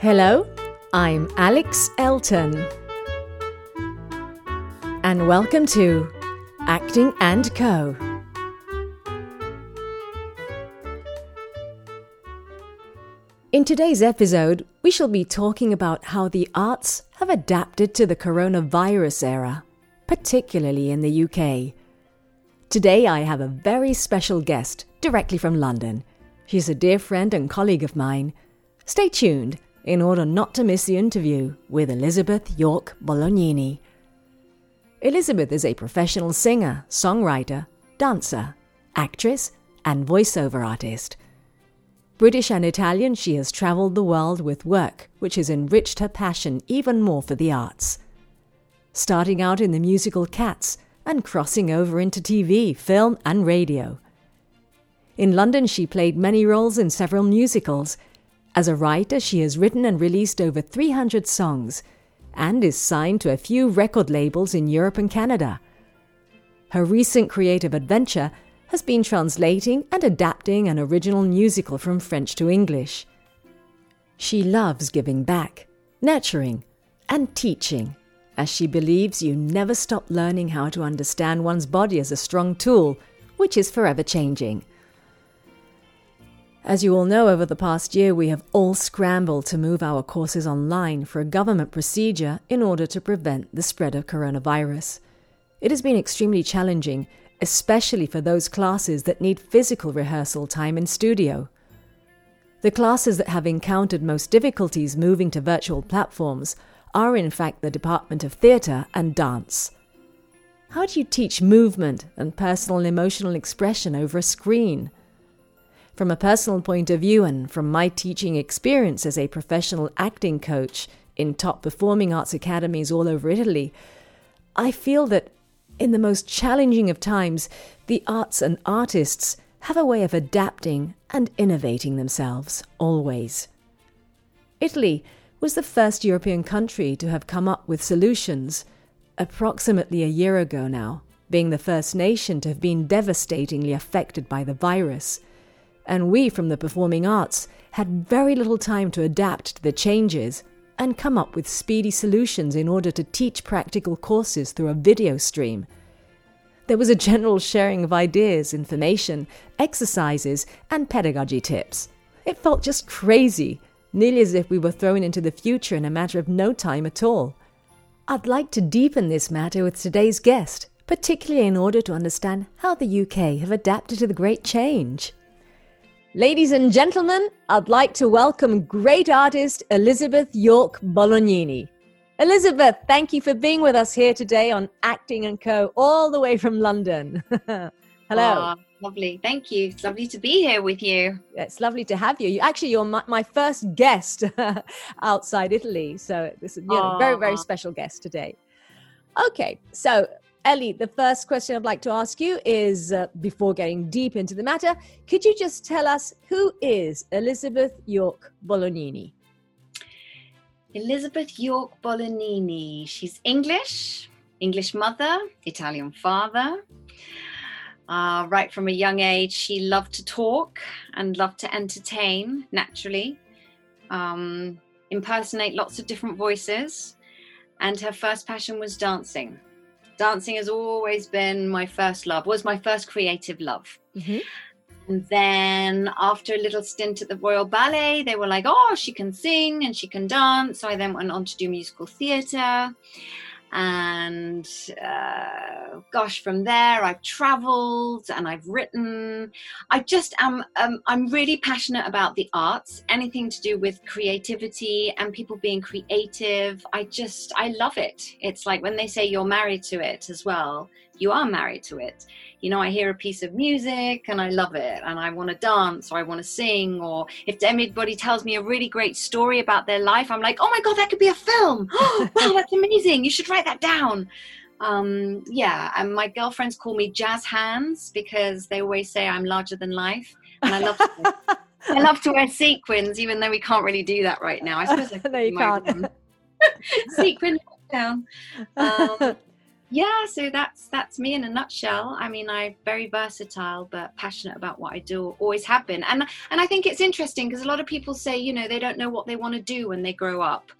Hello, I'm Alex Elton. And welcome to Acting and Co. In today's episode, we shall be talking about how the arts have adapted to the coronavirus era, particularly in the UK. Today, I have a very special guest directly from London. She's a dear friend and colleague of mine. Stay tuned in order not to miss the interview with Elizabeth York Bolognini. Elizabeth is a professional singer, songwriter, dancer, actress, and voiceover artist. British and Italian, she has travelled the world with work which has enriched her passion even more for the arts. Starting out in the musical Cats and crossing over into TV, film, and radio. In London, she played many roles in several musicals. As a writer, she has written and released over 300 songs and is signed to a few record labels in Europe and Canada. Her recent creative adventure has been translating and adapting an original musical from French to English. She loves giving back, nurturing, and teaching, as she believes you never stop learning how to understand one's body as a strong tool, which is forever changing. As you all know, over the past year, we have all scrambled to move our courses online for a government procedure in order to prevent the spread of coronavirus. It has been extremely challenging, especially for those classes that need physical rehearsal time in studio. The classes that have encountered most difficulties moving to virtual platforms are, in fact, the Department of Theatre and Dance. How do you teach movement and personal and emotional expression over a screen? From a personal point of view and from my teaching experience as a professional acting coach in top performing arts academies all over Italy, I feel that in the most challenging of times, the arts and artists have a way of adapting and innovating themselves, always. Italy was the first European country to have come up with solutions, approximately a year ago now, being the first nation to have been devastatingly affected by the virus. And we from the performing arts had very little time to adapt to the changes and come up with speedy solutions in order to teach practical courses through a video stream. There was a general sharing of ideas, information, exercises, and pedagogy tips. It felt just crazy, nearly as if we were thrown into the future in a matter of no time at all. I'd like to deepen this matter with today's guest, particularly in order to understand how the UK have adapted to the great change. Ladies and gentlemen, I'd like to welcome great artist Elizabeth York Bolognini. Elizabeth, thank you for being with us here today on Acting and Co, all the way from London. Hello. Oh, lovely. Thank you. It's lovely to be here with you. It's lovely to have you. you actually, you're my, my first guest outside Italy. So this is you know, very, very ah. special guest today. Okay, so Ellie, the first question I'd like to ask you is uh, before getting deep into the matter, could you just tell us who is Elizabeth York Bolognini? Elizabeth York Bolognini. She's English, English mother, Italian father. Uh, right from a young age, she loved to talk and loved to entertain naturally, um, impersonate lots of different voices. And her first passion was dancing dancing has always been my first love, was my first creative love. Mm-hmm. And then after a little stint at the Royal Ballet, they were like, oh, she can sing and she can dance. So I then went on to do musical theatre and uh, gosh from there i've traveled and i've written. I just am um, i'm really passionate about the arts anything to do with creativity and people being creative. I just i love it. It's like when they say you're married to it as well you are married to it you know, I hear a piece of music and I love it and I want to dance or I want to sing. Or if anybody tells me a really great story about their life, I'm like, oh my God, that could be a film. wow, that's amazing. You should write that down. Um, yeah, and my girlfriends call me Jazz Hands because they always say I'm larger than life. And I love to, I love to wear sequins, even though we can't really do that right now. I suppose I no, you can't. Sequin down. Um, yeah so that's that's me in a nutshell i mean i'm very versatile but passionate about what i do always have been and and i think it's interesting because a lot of people say you know they don't know what they want to do when they grow up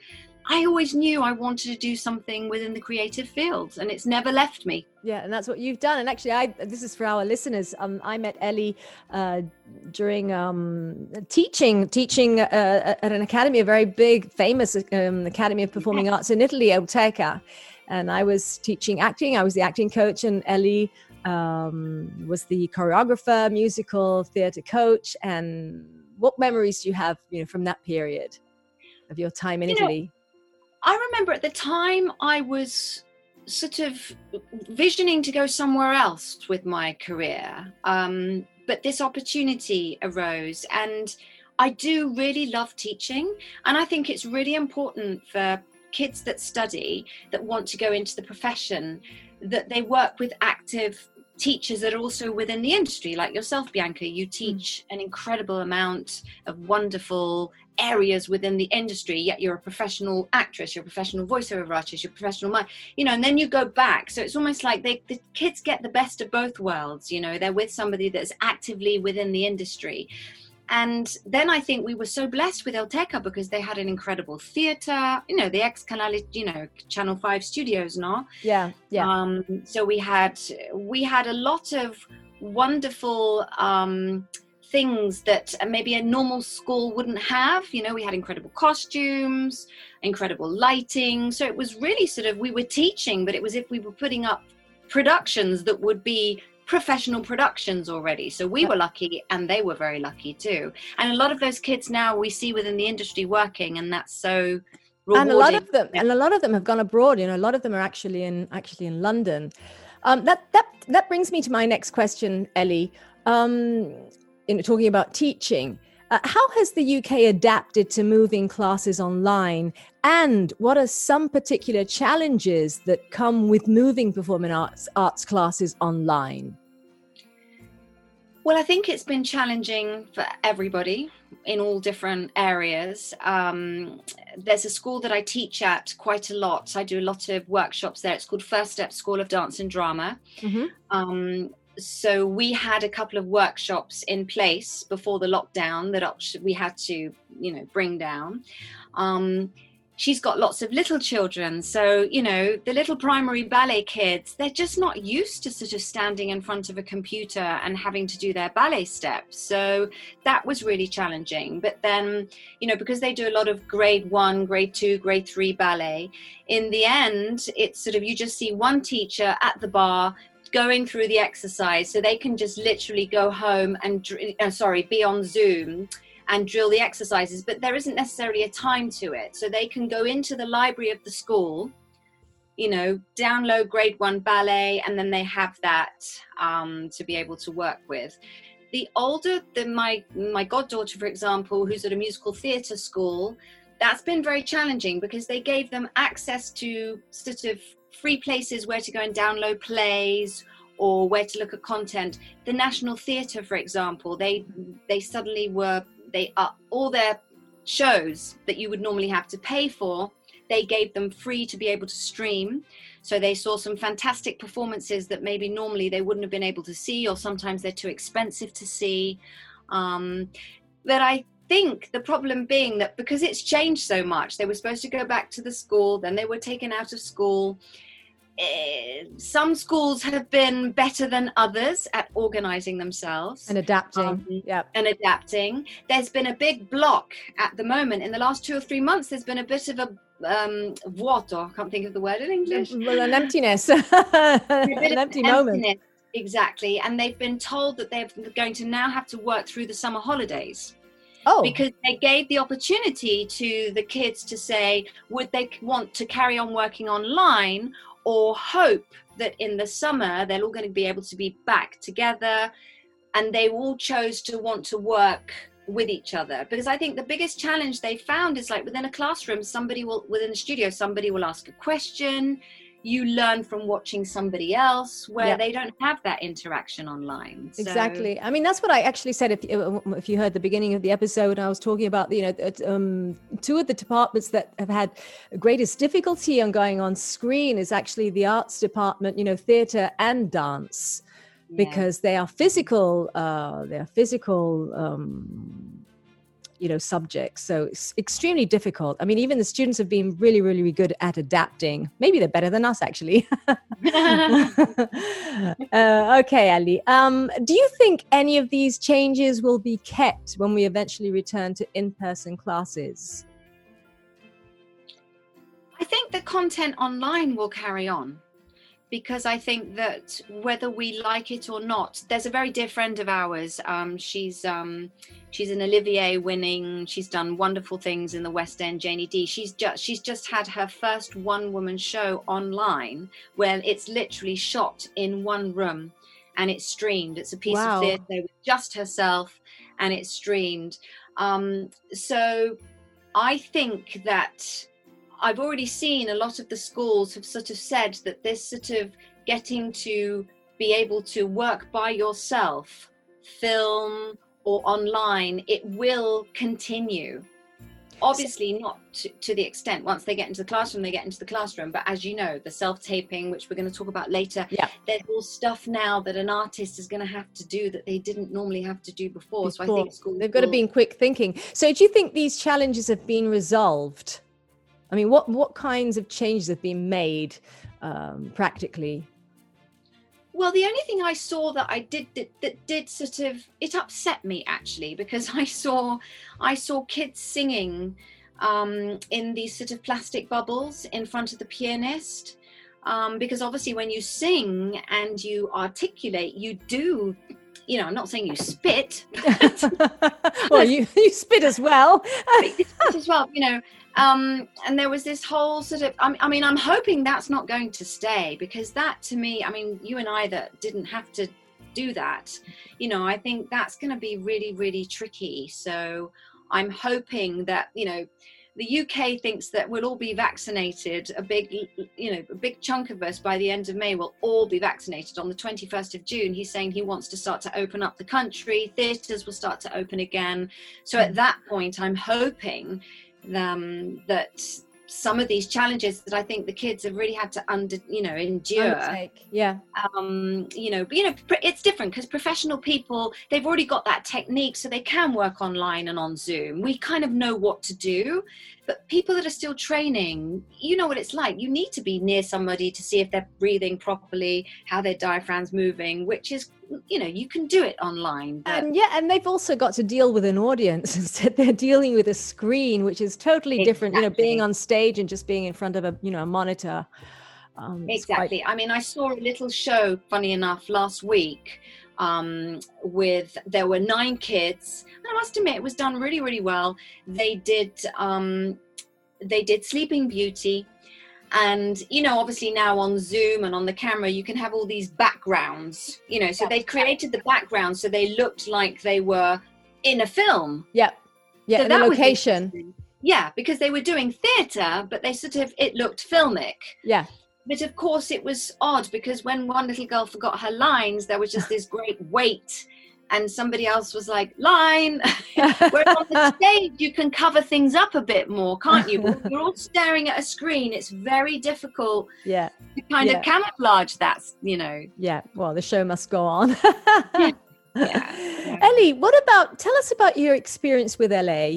I always knew I wanted to do something within the creative field, and it's never left me. Yeah, and that's what you've done. And actually, I this is for our listeners. Um, I met Ellie uh, during um, teaching teaching uh, at an academy, a very big, famous um, academy of performing arts in Italy, Euteca. And I was teaching acting. I was the acting coach, and Ellie um, was the choreographer, musical theatre coach. And what memories do you have, you know, from that period of your time in you Italy? Know, I remember at the time I was sort of visioning to go somewhere else with my career. Um, but this opportunity arose, and I do really love teaching. And I think it's really important for kids that study, that want to go into the profession, that they work with active teachers that are also within the industry, like yourself, Bianca. You mm. teach an incredible amount of wonderful areas within the industry, yet you're a professional actress, you're a professional voiceover artist, you're a professional mind, you know, and then you go back. So it's almost like they, the kids get the best of both worlds, you know, they're with somebody that's actively within the industry. And then I think we were so blessed with Euteca because they had an incredible theater, you know, the ex Canal, you know, Channel 5 studios, no? Yeah, yeah. Um, so we had, we had a lot of wonderful, um, things that maybe a normal school wouldn't have. You know, we had incredible costumes, incredible lighting. So it was really sort of, we were teaching, but it was if we were putting up productions that would be professional productions already. So we were lucky and they were very lucky too. And a lot of those kids now we see within the industry working and that's so rewarding. And a lot of them and a lot of them have gone abroad, you know, a lot of them are actually in actually in London. Um, that that that brings me to my next question, Ellie. Um, you know, talking about teaching. Uh, how has the UK adapted to moving classes online? And what are some particular challenges that come with moving performing arts, arts classes online? Well, I think it's been challenging for everybody in all different areas. Um, there's a school that I teach at quite a lot. I do a lot of workshops there. It's called First Step School of Dance and Drama. Mm-hmm. Um, so we had a couple of workshops in place before the lockdown that we had to you know bring down. Um, she's got lots of little children so you know the little primary ballet kids they're just not used to sort of standing in front of a computer and having to do their ballet steps. So that was really challenging. But then you know because they do a lot of grade 1 grade 2 grade 3 ballet in the end it's sort of you just see one teacher at the bar going through the exercise so they can just literally go home and uh, sorry be on zoom and drill the exercises but there isn't necessarily a time to it. So they can go into the library of the school you know download grade one ballet and then they have that um, to be able to work with. The older than my my goddaughter for example who's at a musical theatre school that's been very challenging because they gave them access to sort of free places where to go and download plays or where to look at content. The National Theatre, for example, they they suddenly were they are all their shows that you would normally have to pay for. They gave them free to be able to stream. So they saw some fantastic performances that maybe normally they wouldn't have been able to see, or sometimes they're too expensive to see. Um, but I think the problem being that because it's changed so much, they were supposed to go back to the school, then they were taken out of school some schools have been better than others at organizing themselves and adapting. Um, yeah, and adapting. There's been a big block at the moment in the last two or three months. There's been a bit of a um, vuoto. I can't think of the word in English. Well, an emptiness, an empty moment. Exactly, and they've been told that they're going to now have to work through the summer holidays. Oh. Because they gave the opportunity to the kids to say, would they want to carry on working online or hope that in the summer they're all going to be able to be back together and they all chose to want to work with each other. Because i think the biggest challenge they found is like within a classroom somebody will within a studio somebody will ask a question you learn from watching somebody else where yep. they don't have that interaction online so. exactly i mean that's what i actually said if, if you heard the beginning of the episode i was talking about you know um, two of the departments that have had greatest difficulty on going on screen is actually the arts department you know theater and dance yeah. because they are physical uh, they are physical um, you know subjects. So it's extremely difficult. I mean even the students have been really really, good at adapting. Maybe they're better than us actually. Uh, okay ali. Um, do you think any of these changes will be kept when we eventually return to in-person classes? I think the content online will carry on because I think that whether we like it or not, there's a very dear friend of ours. Um, she's um, she's an Olivier winning. She's done wonderful things in the West End. Janie Dee. She's just she's just had her first one woman show online where it's literally shot in one room and it's streamed. It's a piece wow. of theatre with just herself and it's streamed. Um, so I think that I've already seen a lot of the schools have sort of said that this sort of getting to be able to work by yourself, film or online, it will continue. Obviously, not to, to, the extent once they get into the classroom, they get into the classroom. But as you know, the self taping, which we're going to talk about later, yeah. there's all stuff now that an artist is going to have to do that they didn't normally have to do before. before. So I think schools they've got to be in quick thinking. So do you think these challenges have been resolved? I mean, what what kinds of changes have been made um, practically? Well, the only thing I saw that I did that, that did sort of it upset me actually because I saw I saw kids singing um, in these sort of plastic bubbles in front of the pianist. Um, because obviously, when you sing and you articulate, you do you know, I'm not saying you spit. well, you, you spit as well. spit as well, you know. Um, and there was this whole sort of, I mean, I'm hoping that's not going to stay because that to me, I mean, you and I that didn't have to do that, you know, I think that's going to be really, really tricky. So I'm hoping that, you know, the UK thinks that we'll all be vaccinated. A big, you know, a big chunk of us by the end of May will all be vaccinated. On the 21st of June, he's saying he wants to start to open up the country. Theatres will start to open again. So at that point, I'm hoping um, that some of these challenges that I think the kids have really had to under, you know, endure. Undertake. Yeah. Um, you know, but you know, it's different because professional people they've already got that technique, so they can work online and on Zoom. We kind of know what to do, but people that are still training, you know what it's like. You need to be near somebody to see if they're breathing properly, how their diaphragm's moving, which is you know you can do it online but... and yeah and they've also got to deal with an audience. Instead they're dealing with a screen which is totally exactly. different you know being on stage and just being in front of a you know a monitor um, exactly quite... i mean i saw a little show funny enough last week um, with there were nine kids and i must admit it was done really really well. They did um, they did sleeping beauty and you know obviously now on zoom and on the camera you can have all these backgrounds you know so they created the background so they looked like they were in a film. Yeah yeah so that location. yeah because they were doing theater but they sort of it looked filmic. Yeah. But of course it was odd because when one little girl forgot her lines there was just this great weight and somebody else was like line whereas on the stage you can cover things up a bit more can't you you're all staring at a screen it's very difficult yeah to kind yeah. of camouflage that you know yeah well the show must go on yeah. yeah. ellie what about tell us about your experience with la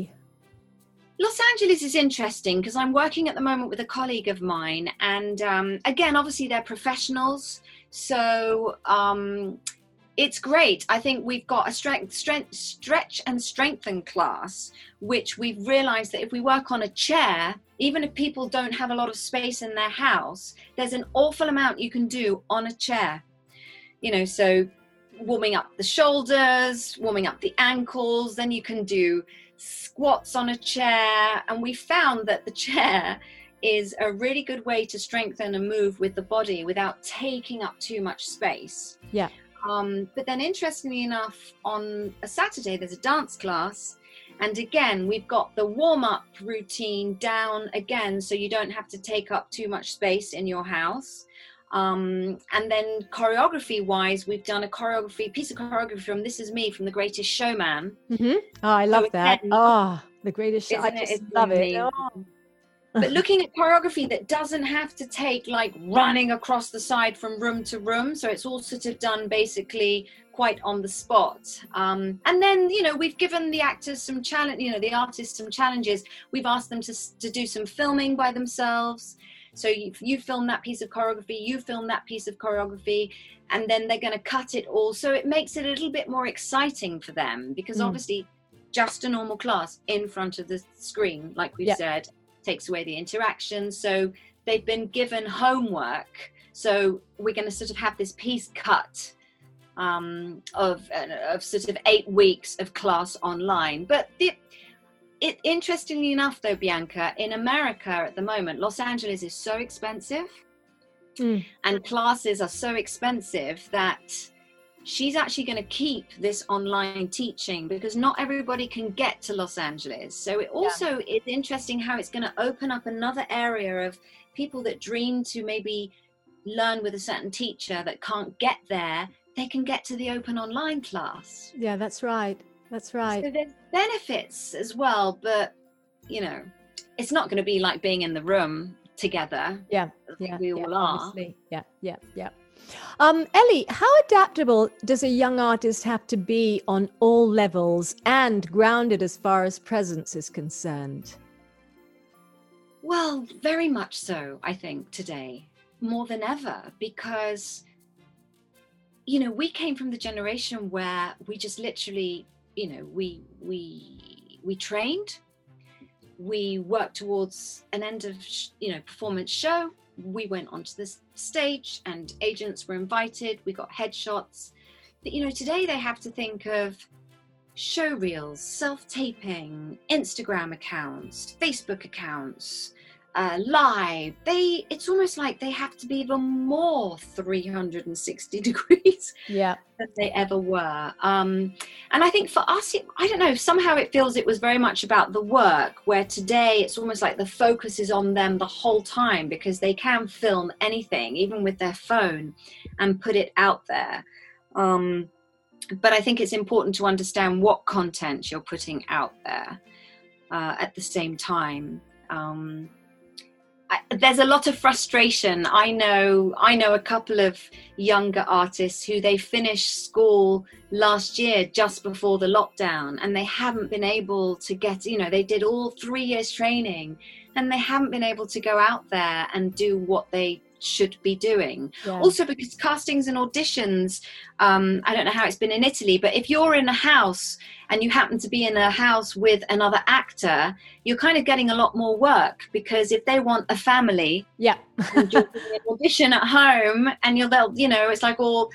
Los Angeles is interesting because I'm working at the moment with a colleague of mine, and um, again, obviously they're professionals, so um, it's great. I think we've got a strength, strength, stretch and strengthen class, which we've realized that if we work on a chair, even if people don't have a lot of space in their house, there's an awful amount you can do on a chair. You know, so warming up the shoulders, warming up the ankles, then you can do squats on a chair. And we found that the chair is a really good way to strengthen and move with the body without taking up too much space. Yeah. Um, but then, interestingly enough, on a Saturday, there's a dance class, And again, we've got the warm up routine down again, so you don't have to take up too much space in your house. Um, and then choreography wise, we've done a choreography piece of choreography from This Is Me from The Greatest Showman. Mm-hmm. Oh, I love so that. Again, oh, The Greatest Show. I just it? love it. Oh. But looking at choreography that doesn't have to take like running across the side from room to room. So it's all sort of done basically quite on the spot. Um, and then, you know, we've given the actors some challenge, you know, the artists some challenges. We've asked them to, to do some filming by themselves. So you, you film that piece of choreography, you film that piece of choreography, and then they're going to cut it all. So it makes it a little bit more exciting for them because mm. obviously, just a normal class in front of the screen, like we've yeah. said, takes away the interaction. So they've been given homework. So we're going to sort of have this piece cut um, of uh, of sort of eight weeks of class online. But the, it, interestingly enough, though, Bianca, in America at the moment, Los Angeles is so expensive, mm. and classes are so expensive that she's actually going to keep this online teaching because not everybody can get to Los Angeles. So it also yeah. is interesting how it's going to open up another area of people that dream to maybe learn with a certain teacher that can't get there they can get to the open online class. Yeah, that's right. That's right. So there's benefits as well, but you know, it's not going to be like being in the room together. Yeah, yeah, we all yeah, are. Honestly. Yeah, yeah, yeah. Um, Ellie, how adaptable does a young artist have to be on all levels and grounded as far as presence is concerned? Well, very much so, I think, today, more than ever, because you know we came from the generation where we just literally you know we we we trained we worked towards an end of you know performance show we went onto the stage and agents were invited. We got headshots. But you know today they have to think of show reels self-taping instagram accounts facebook accounts uh, live they it's almost like they have to be even more 360 degrees yeah. than they ever were. Um, and i think for us it, i don't know somehow it feels it was very much about the work where today it's almost like the focus is on them the whole time because they can film anything even with their phone and put it out there. Um, but i think it's important to understand what content you're putting out there uh, at the same time. Um, there's a lot of frustration. I know I know a couple of younger artists who they finished school last year just before the lockdown and they haven't been able to get, you know, they did all 3 years training and they haven't been able to go out there and do what they should be doing. Yeah. Also, because castings and auditions, um, I don't know how it's been in Italy, but if you're in a house and you happen to be in a house with another actor, you're kind of getting a lot more work because if they want a family, yeah, and you're an audition at home, and you're they'll, you know, it's like all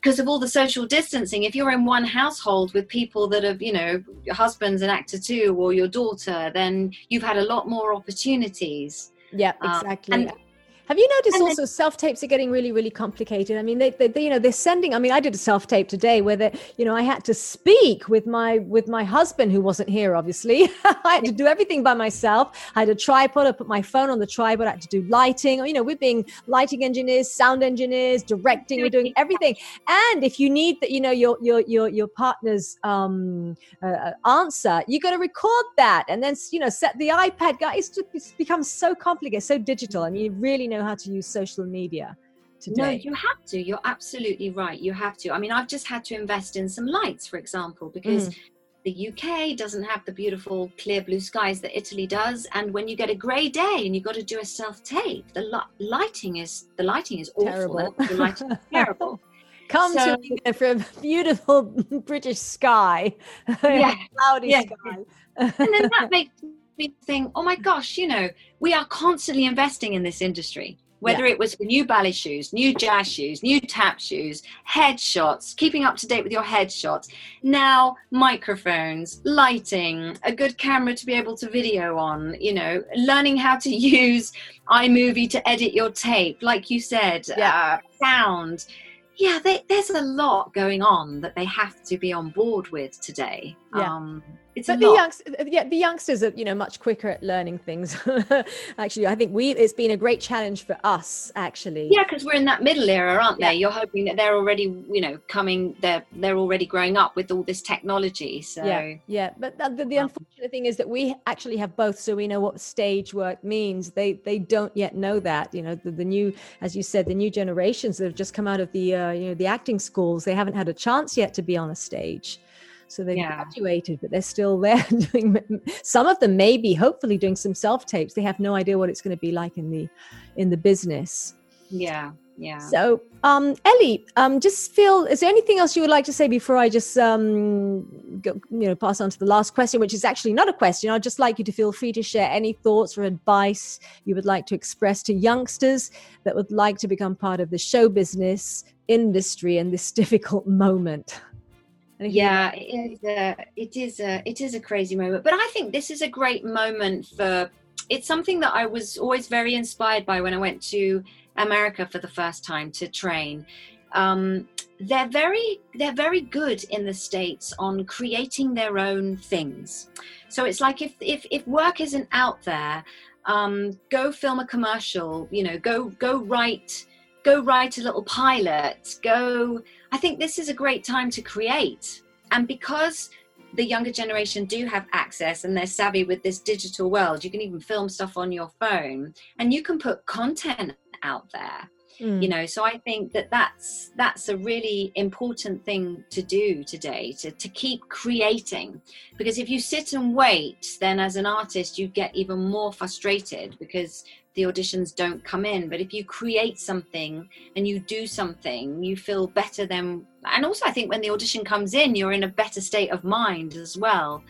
because of all the social distancing if you're in one household with people that have you know your husband's an actor too or your daughter then you've had a lot more opportunities yeah exactly um, and have you noticed and also self tapes are getting really, really complicated? I mean, they, they, they, you know, they're sending. I mean, I did a self tape today where they, you know, I had to speak with my with my husband who wasn't here. Obviously, I had to do everything by myself. I had a tripod. I put my phone on the tripod. I had to do lighting. You know, we're being lighting engineers, sound engineers, directing. We're doing everything. And if you need that, you know, your your your your partner's um, uh, uh answer, you got to record that and then you know set the iPad. Guys, it's become so complicated, so digital. I mean, you really know know how to use social media today. No, you have to. You're absolutely right. You have to. I mean, I've just had to invest in some lights, for example, because. Mm. The UK doesn't have the beautiful clear blue skies that Italy does, and when you get a grey day and you've got to do a self tape, the li- lighting is the lighting is awful. Terrible. The lighting is terrible. Come so, to me for a beautiful British sky, yeah, cloudy yeah. sky, and then that makes me think, oh my gosh, you know, we are constantly investing in this industry. Whether yeah. it was new ballet shoes, new jazz shoes, new tap shoes, headshots, keeping up to date with your headshots. Now, microphones, lighting, a good camera to be able to video on, you know, learning how to use iMovie to edit your tape, like you said, yeah. uh, sound. Yeah, they, there's a lot going on that they have to be on board with today. Yeah. Um, it's but the youngsters, yeah, the youngsters are you know much quicker at learning things. actually, I think we it's been a great challenge for us. Actually, yeah, because we're in that middle era, aren't yeah. they? You're hoping that they're already you know coming, they're they're already growing up with all this technology. So yeah, yeah. But the, the unfortunate thing is that we actually have both, so we know what stage work means. They they don't yet know that. You know, the, the new, as you said, the new generations that have just come out of the uh, you know the acting schools, they haven't had a chance yet to be on a stage. So they've yeah. graduated, but they're still there doing. Some of them maybe, hopefully, doing some self tapes. They have no idea what it's going to be like in the in the business. Yeah, yeah. So, um, Ellie, um, just feel. Is there anything else you would like to say before I just um, go, you know, pass on to the last question, which is actually not a question. I'd just like you to feel free to share any thoughts or advice you would like to express to youngsters that would like to become part of the show business industry in this difficult moment yeah it. is a it is a it is a crazy moment. But i think this is a great moment for it's something that i was always very inspired by when i went to america for the first time to train. Um, they're very they're very good in the states on creating their own things. So it's like if if, if work isn't out there um, go film a commercial you know go go write go write a little pilot go i think this is a great time to create. And because the younger generation do have access and they're savvy with this digital world you can even film stuff on your phone and you can put content out there mm. you know? So i think that that's that's a really important thing to do today to, to keep creating. Because if you sit and wait then as an artist you get even more frustrated because the auditions don't come in. But if you create something and you do something, you feel better than. And also, I think when the audition comes in, you're in a better state of mind as well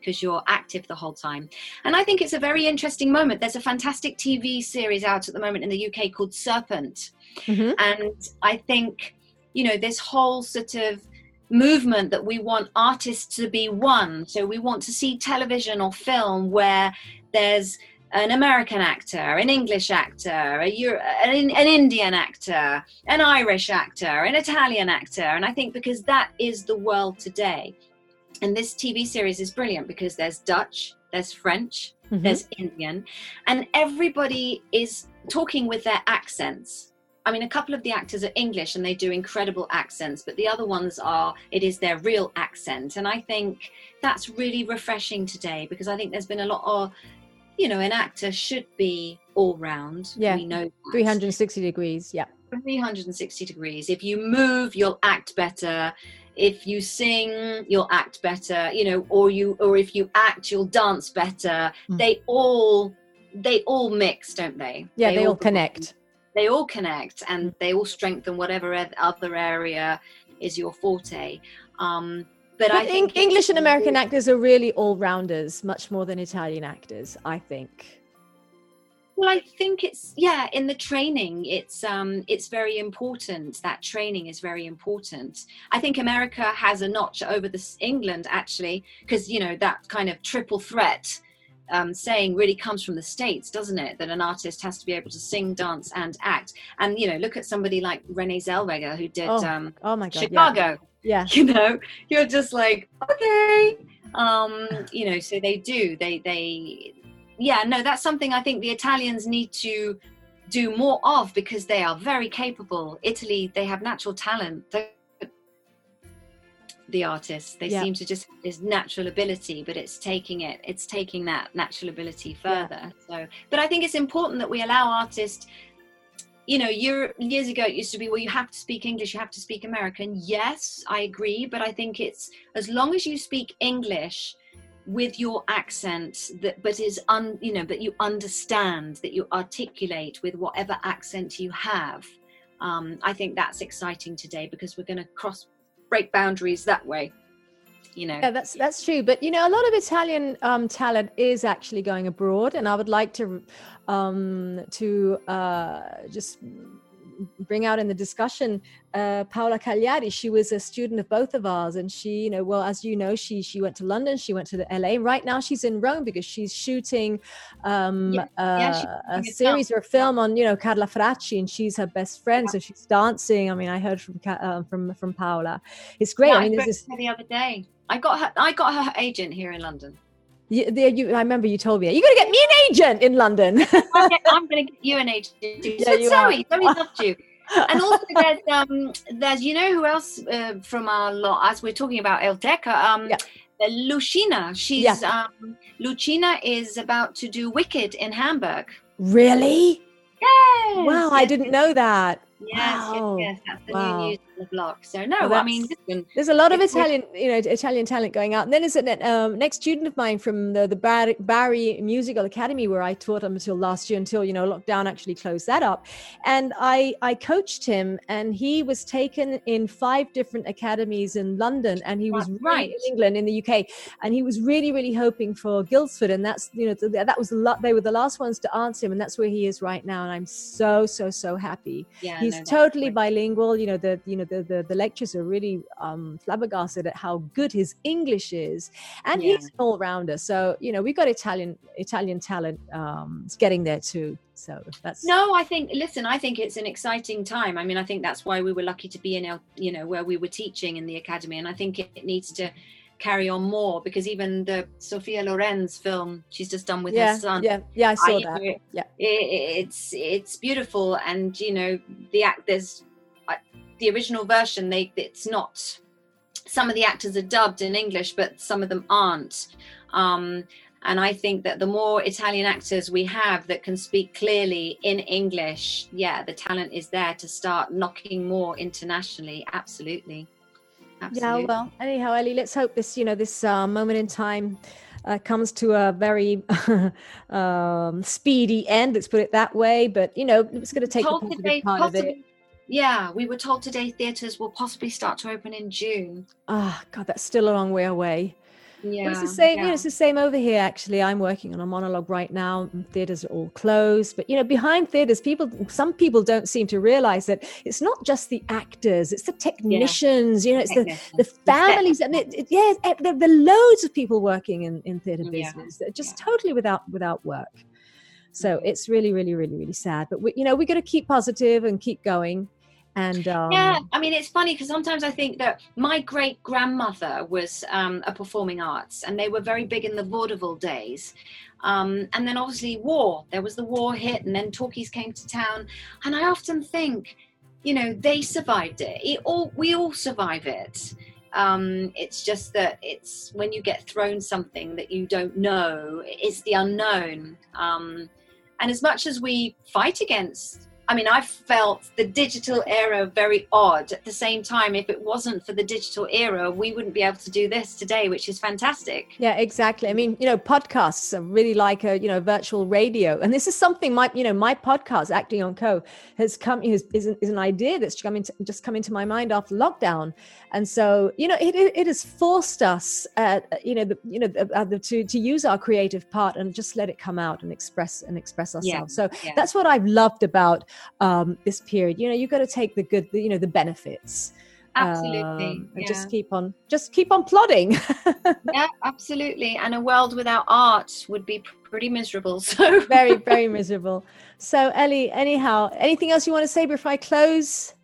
because you're active the whole time. And I think it's a very interesting moment. There's a fantastic TV series out at the moment in the UK called Serpent. Mm-hmm. And I think, you know, this whole sort of movement that we want artists to be one. So we want to see television or film where there's an American actor, an English actor, a Euro- an, an Indian actor, an Irish actor, an Italian actor. And I think because that is the world today. And this TV series is brilliant because there's Dutch, there's French, mm-hmm. there's Indian, and everybody is talking with their accents. I mean, a couple of the actors are English and they do incredible accents, but the other ones are, it is their real accent. And I think that's really refreshing today because I think there's been a lot of you know, an actor should be all round. Yeah. We know that. 360 degrees. Yeah. 360 degrees. If you move, you'll act better. If you sing, you'll act better, you know, or you or if you act, you'll dance better. Mm. They all they all mix, don't they? Yeah, they, they all, all connect. They all connect and they all strengthen whatever other area is your forte. Um, but, but I think English and American actors are really all rounders, much more than Italian actors. I think. Well, I think it's yeah. In the training, it's um, it's very important. That training is very important. I think America has a notch over this England actually, because you know that kind of triple threat um, saying really comes from the states, doesn't it? That an artist has to be able to sing, dance, and act. And you know, look at somebody like Renee Zellweger who did oh, um, oh my God, Chicago. Yeah yeah. You know you're just like okay. Um you know so they do they they yeah no that's something i think the italians need to do more of because they are very capable. Italy they have natural talent the artists. They yeah. seem to just have this natural ability but it's taking it it's taking that natural ability further. Yeah. so but i think it's important that we allow artists you know, year, years ago it used to be, well, you have to speak English, you have to speak American. Yes, I agree, but I think it's as long as you speak English with your accent that but is un you know that you understand that you articulate with whatever accent you have um, i think that's exciting today because we're going to cross break boundaries that way you know. Yeah that's that's true but you know a lot of italian um, talent is actually going abroad and i would like to um, to uh, just bring out in the discussion uh, Paola Cagliari. She was a student of both of ours, and she, you know, well, as you know, she she went to London, she went to the LA. Right now, she's in Rome because she's shooting um, yeah. Uh, yeah, a series or a film on, you know, Carla Fracci, and she's her best friend, yeah. so she's dancing. I mean, I heard from uh, from from Paola. It's great. I mean, this is the other day. I got her. I got her agent here in London. You, there you, I remember you told me that. You're going to get me an agent in London. I'm going to get you an agent. Yeah, so you Zoe, Zoe loved you. and also there's um there's you know who else uh, from our lot as we're talking about Elteca um yeah. Lucina she's yeah. um Lucina is about to do Wicked in Hamburg really yes wow yes. I didn't know that Yes, wow. yes, yes, that's the wow. new news the block. So no, well, I mean, listen, there's a lot of Italian, you know, Italian talent going out. And then there's an um, next student of mine from the the Bari, Bari Musical Academy where I taught him until last year, until you know lockdown actually closed that up. And I I coached him, and he was taken in five different academies in London, and he was right in England, in the UK, and he was really really hoping for Guildford, and that's you know that was a lot. They were the last ones to answer him, and that's where he is right now. And I'm so so so happy. Yeah. He's he's totally bilingual. You know, the you know the the, the lectures are really um, flabbergasted at how good his English is, and yeah. he's an all rounder. So you know, we've got Italian Italian talent um, getting there too. So that's no. I think listen. I think it's an exciting time. I mean, I think that's why we were lucky to be in, El, you know, where we were teaching in the academy, and I think it, it needs to carry on more because even the Sophia Loren's film she's just done with yeah, her son. Yeah, yeah, I saw I, that. It, yeah, it, it's it's beautiful, and you know the act. There's the original version. They it's not. Some of the actors are dubbed in English, but some of them aren't. Um, and I think that the more Italian actors we have that can speak clearly in English, yeah, the talent is there to start knocking more internationally. Absolutely. Absolutely. Yeah, well, anyhow, Ellie, let's hope this, you know, this uh, moment in time uh, comes to a very um, speedy end. Let's put it that way. But you know, it's going to take a positive part of it. Yeah, we were told today theatres will possibly start to open in June. Ah, oh, God, that's still a long way away. Yeah, it's the same. Yeah. You know, it's the same over here. Actually, I'm working on a monologue right now. Theaters are all closed, but you know, behind theaters, people, some people don't seem to realize that it's not just the actors; it's the technicians. Yeah. You know, it's the the families, and it, it, yeah, there, there, are loads of people working in in theater business that are just totally without without work. So it's really, really, really, really sad. But we, you know, we got to keep positive and keep going and um, yeah i mean it's funny because sometimes i think that my great grandmother was um, a performing arts and they were very big in the vaudeville days. Um, and then obviously war there was the war hit and then talkies came to town. And i often think you know they survived it, it all we all survive it. Um, it's just that it's when you get thrown something that you don't know it's the unknown. Um, and as much as we fight against I mean, I felt the digital era very odd. At the same time, if it wasn't for the digital era, we wouldn't be able to do this today, which is fantastic. Yeah, exactly. I mean, you know, podcasts are really like a you know virtual radio, and this is something my you know my podcast, Acting and Co, has come is is an, is an idea that's coming to, just come into my mind after lockdown, and so you know it it, it has forced us, uh, you know, the, you know uh, the, to to use our creative part and just let it come out and express and express ourselves. Yeah. So yeah. that's what I've loved about um, this period. You know, you've got to take the good, you know, the benefits. Absolutely. Um, yeah. Just keep on, just keep on plodding. yeah, absolutely. And a world without art would be pretty miserable. So very, very miserable. So Ellie, anyhow, anything else you want to say before I close?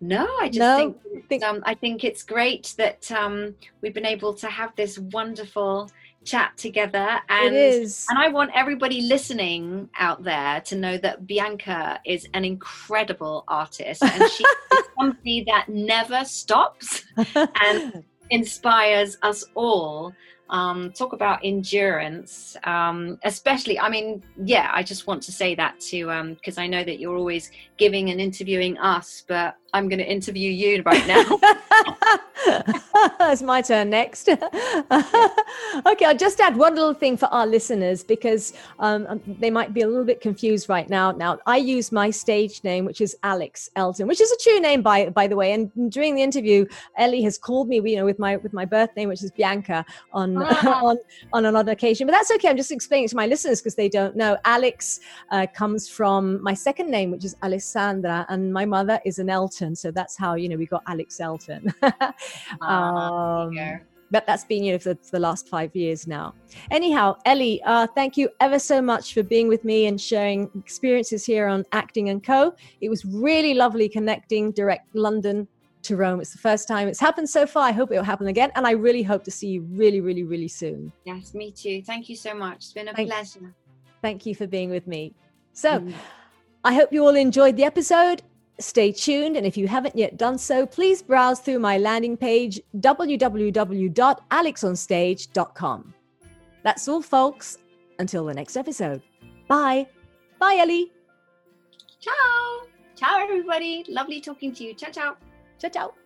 No, I just no? think, um, I think it's great that um, we've been able to have this wonderful chat together and and I want everybody listening out there to know that Bianca is an incredible artist and she is somebody that never stops and inspires us all um, talk about endurance um, especially i mean yeah i just want to say that to because um, i know that you're always giving and interviewing us but I'm going to interview you right now. it's my turn next. okay, I'll just add one little thing for our listeners because um, um, they might be a little bit confused right now. Now, I use my stage name, which is Alex Elton, which is a true name by by the way. And during the interview, Ellie has called me, you know, with my with my birth name, which is Bianca, on ah. on on another occasion. But that's okay. I'm just explaining it to my listeners because they don't know. Alex uh, comes from my second name, which is Alessandra, and my mother is an Elton. So that's how, you know, we got Alex Elton. Ah, um, but that's been you know for the last five years now anyhow ellie uh, thank you ever so much for being with me and sharing experiences here on acting and co it was really lovely connecting direct london to Rome. It's the first time it's happened so far. I hope it'll happen again. And I really hope to see you really, really, really soon. Yes, me too. Thank you so much. It's been a Thank- pleasure. Thank you for being with me. So, Mm. I hope you all enjoyed the episode. Stay tuned, and if you haven't yet done so, please browse through my landing page www.alexonstage.com. That's all, folks. Until the next episode. Bye. Bye, Ellie. Ciao. Ciao, everybody. Lovely talking to you. Ciao, ciao. Ciao, ciao.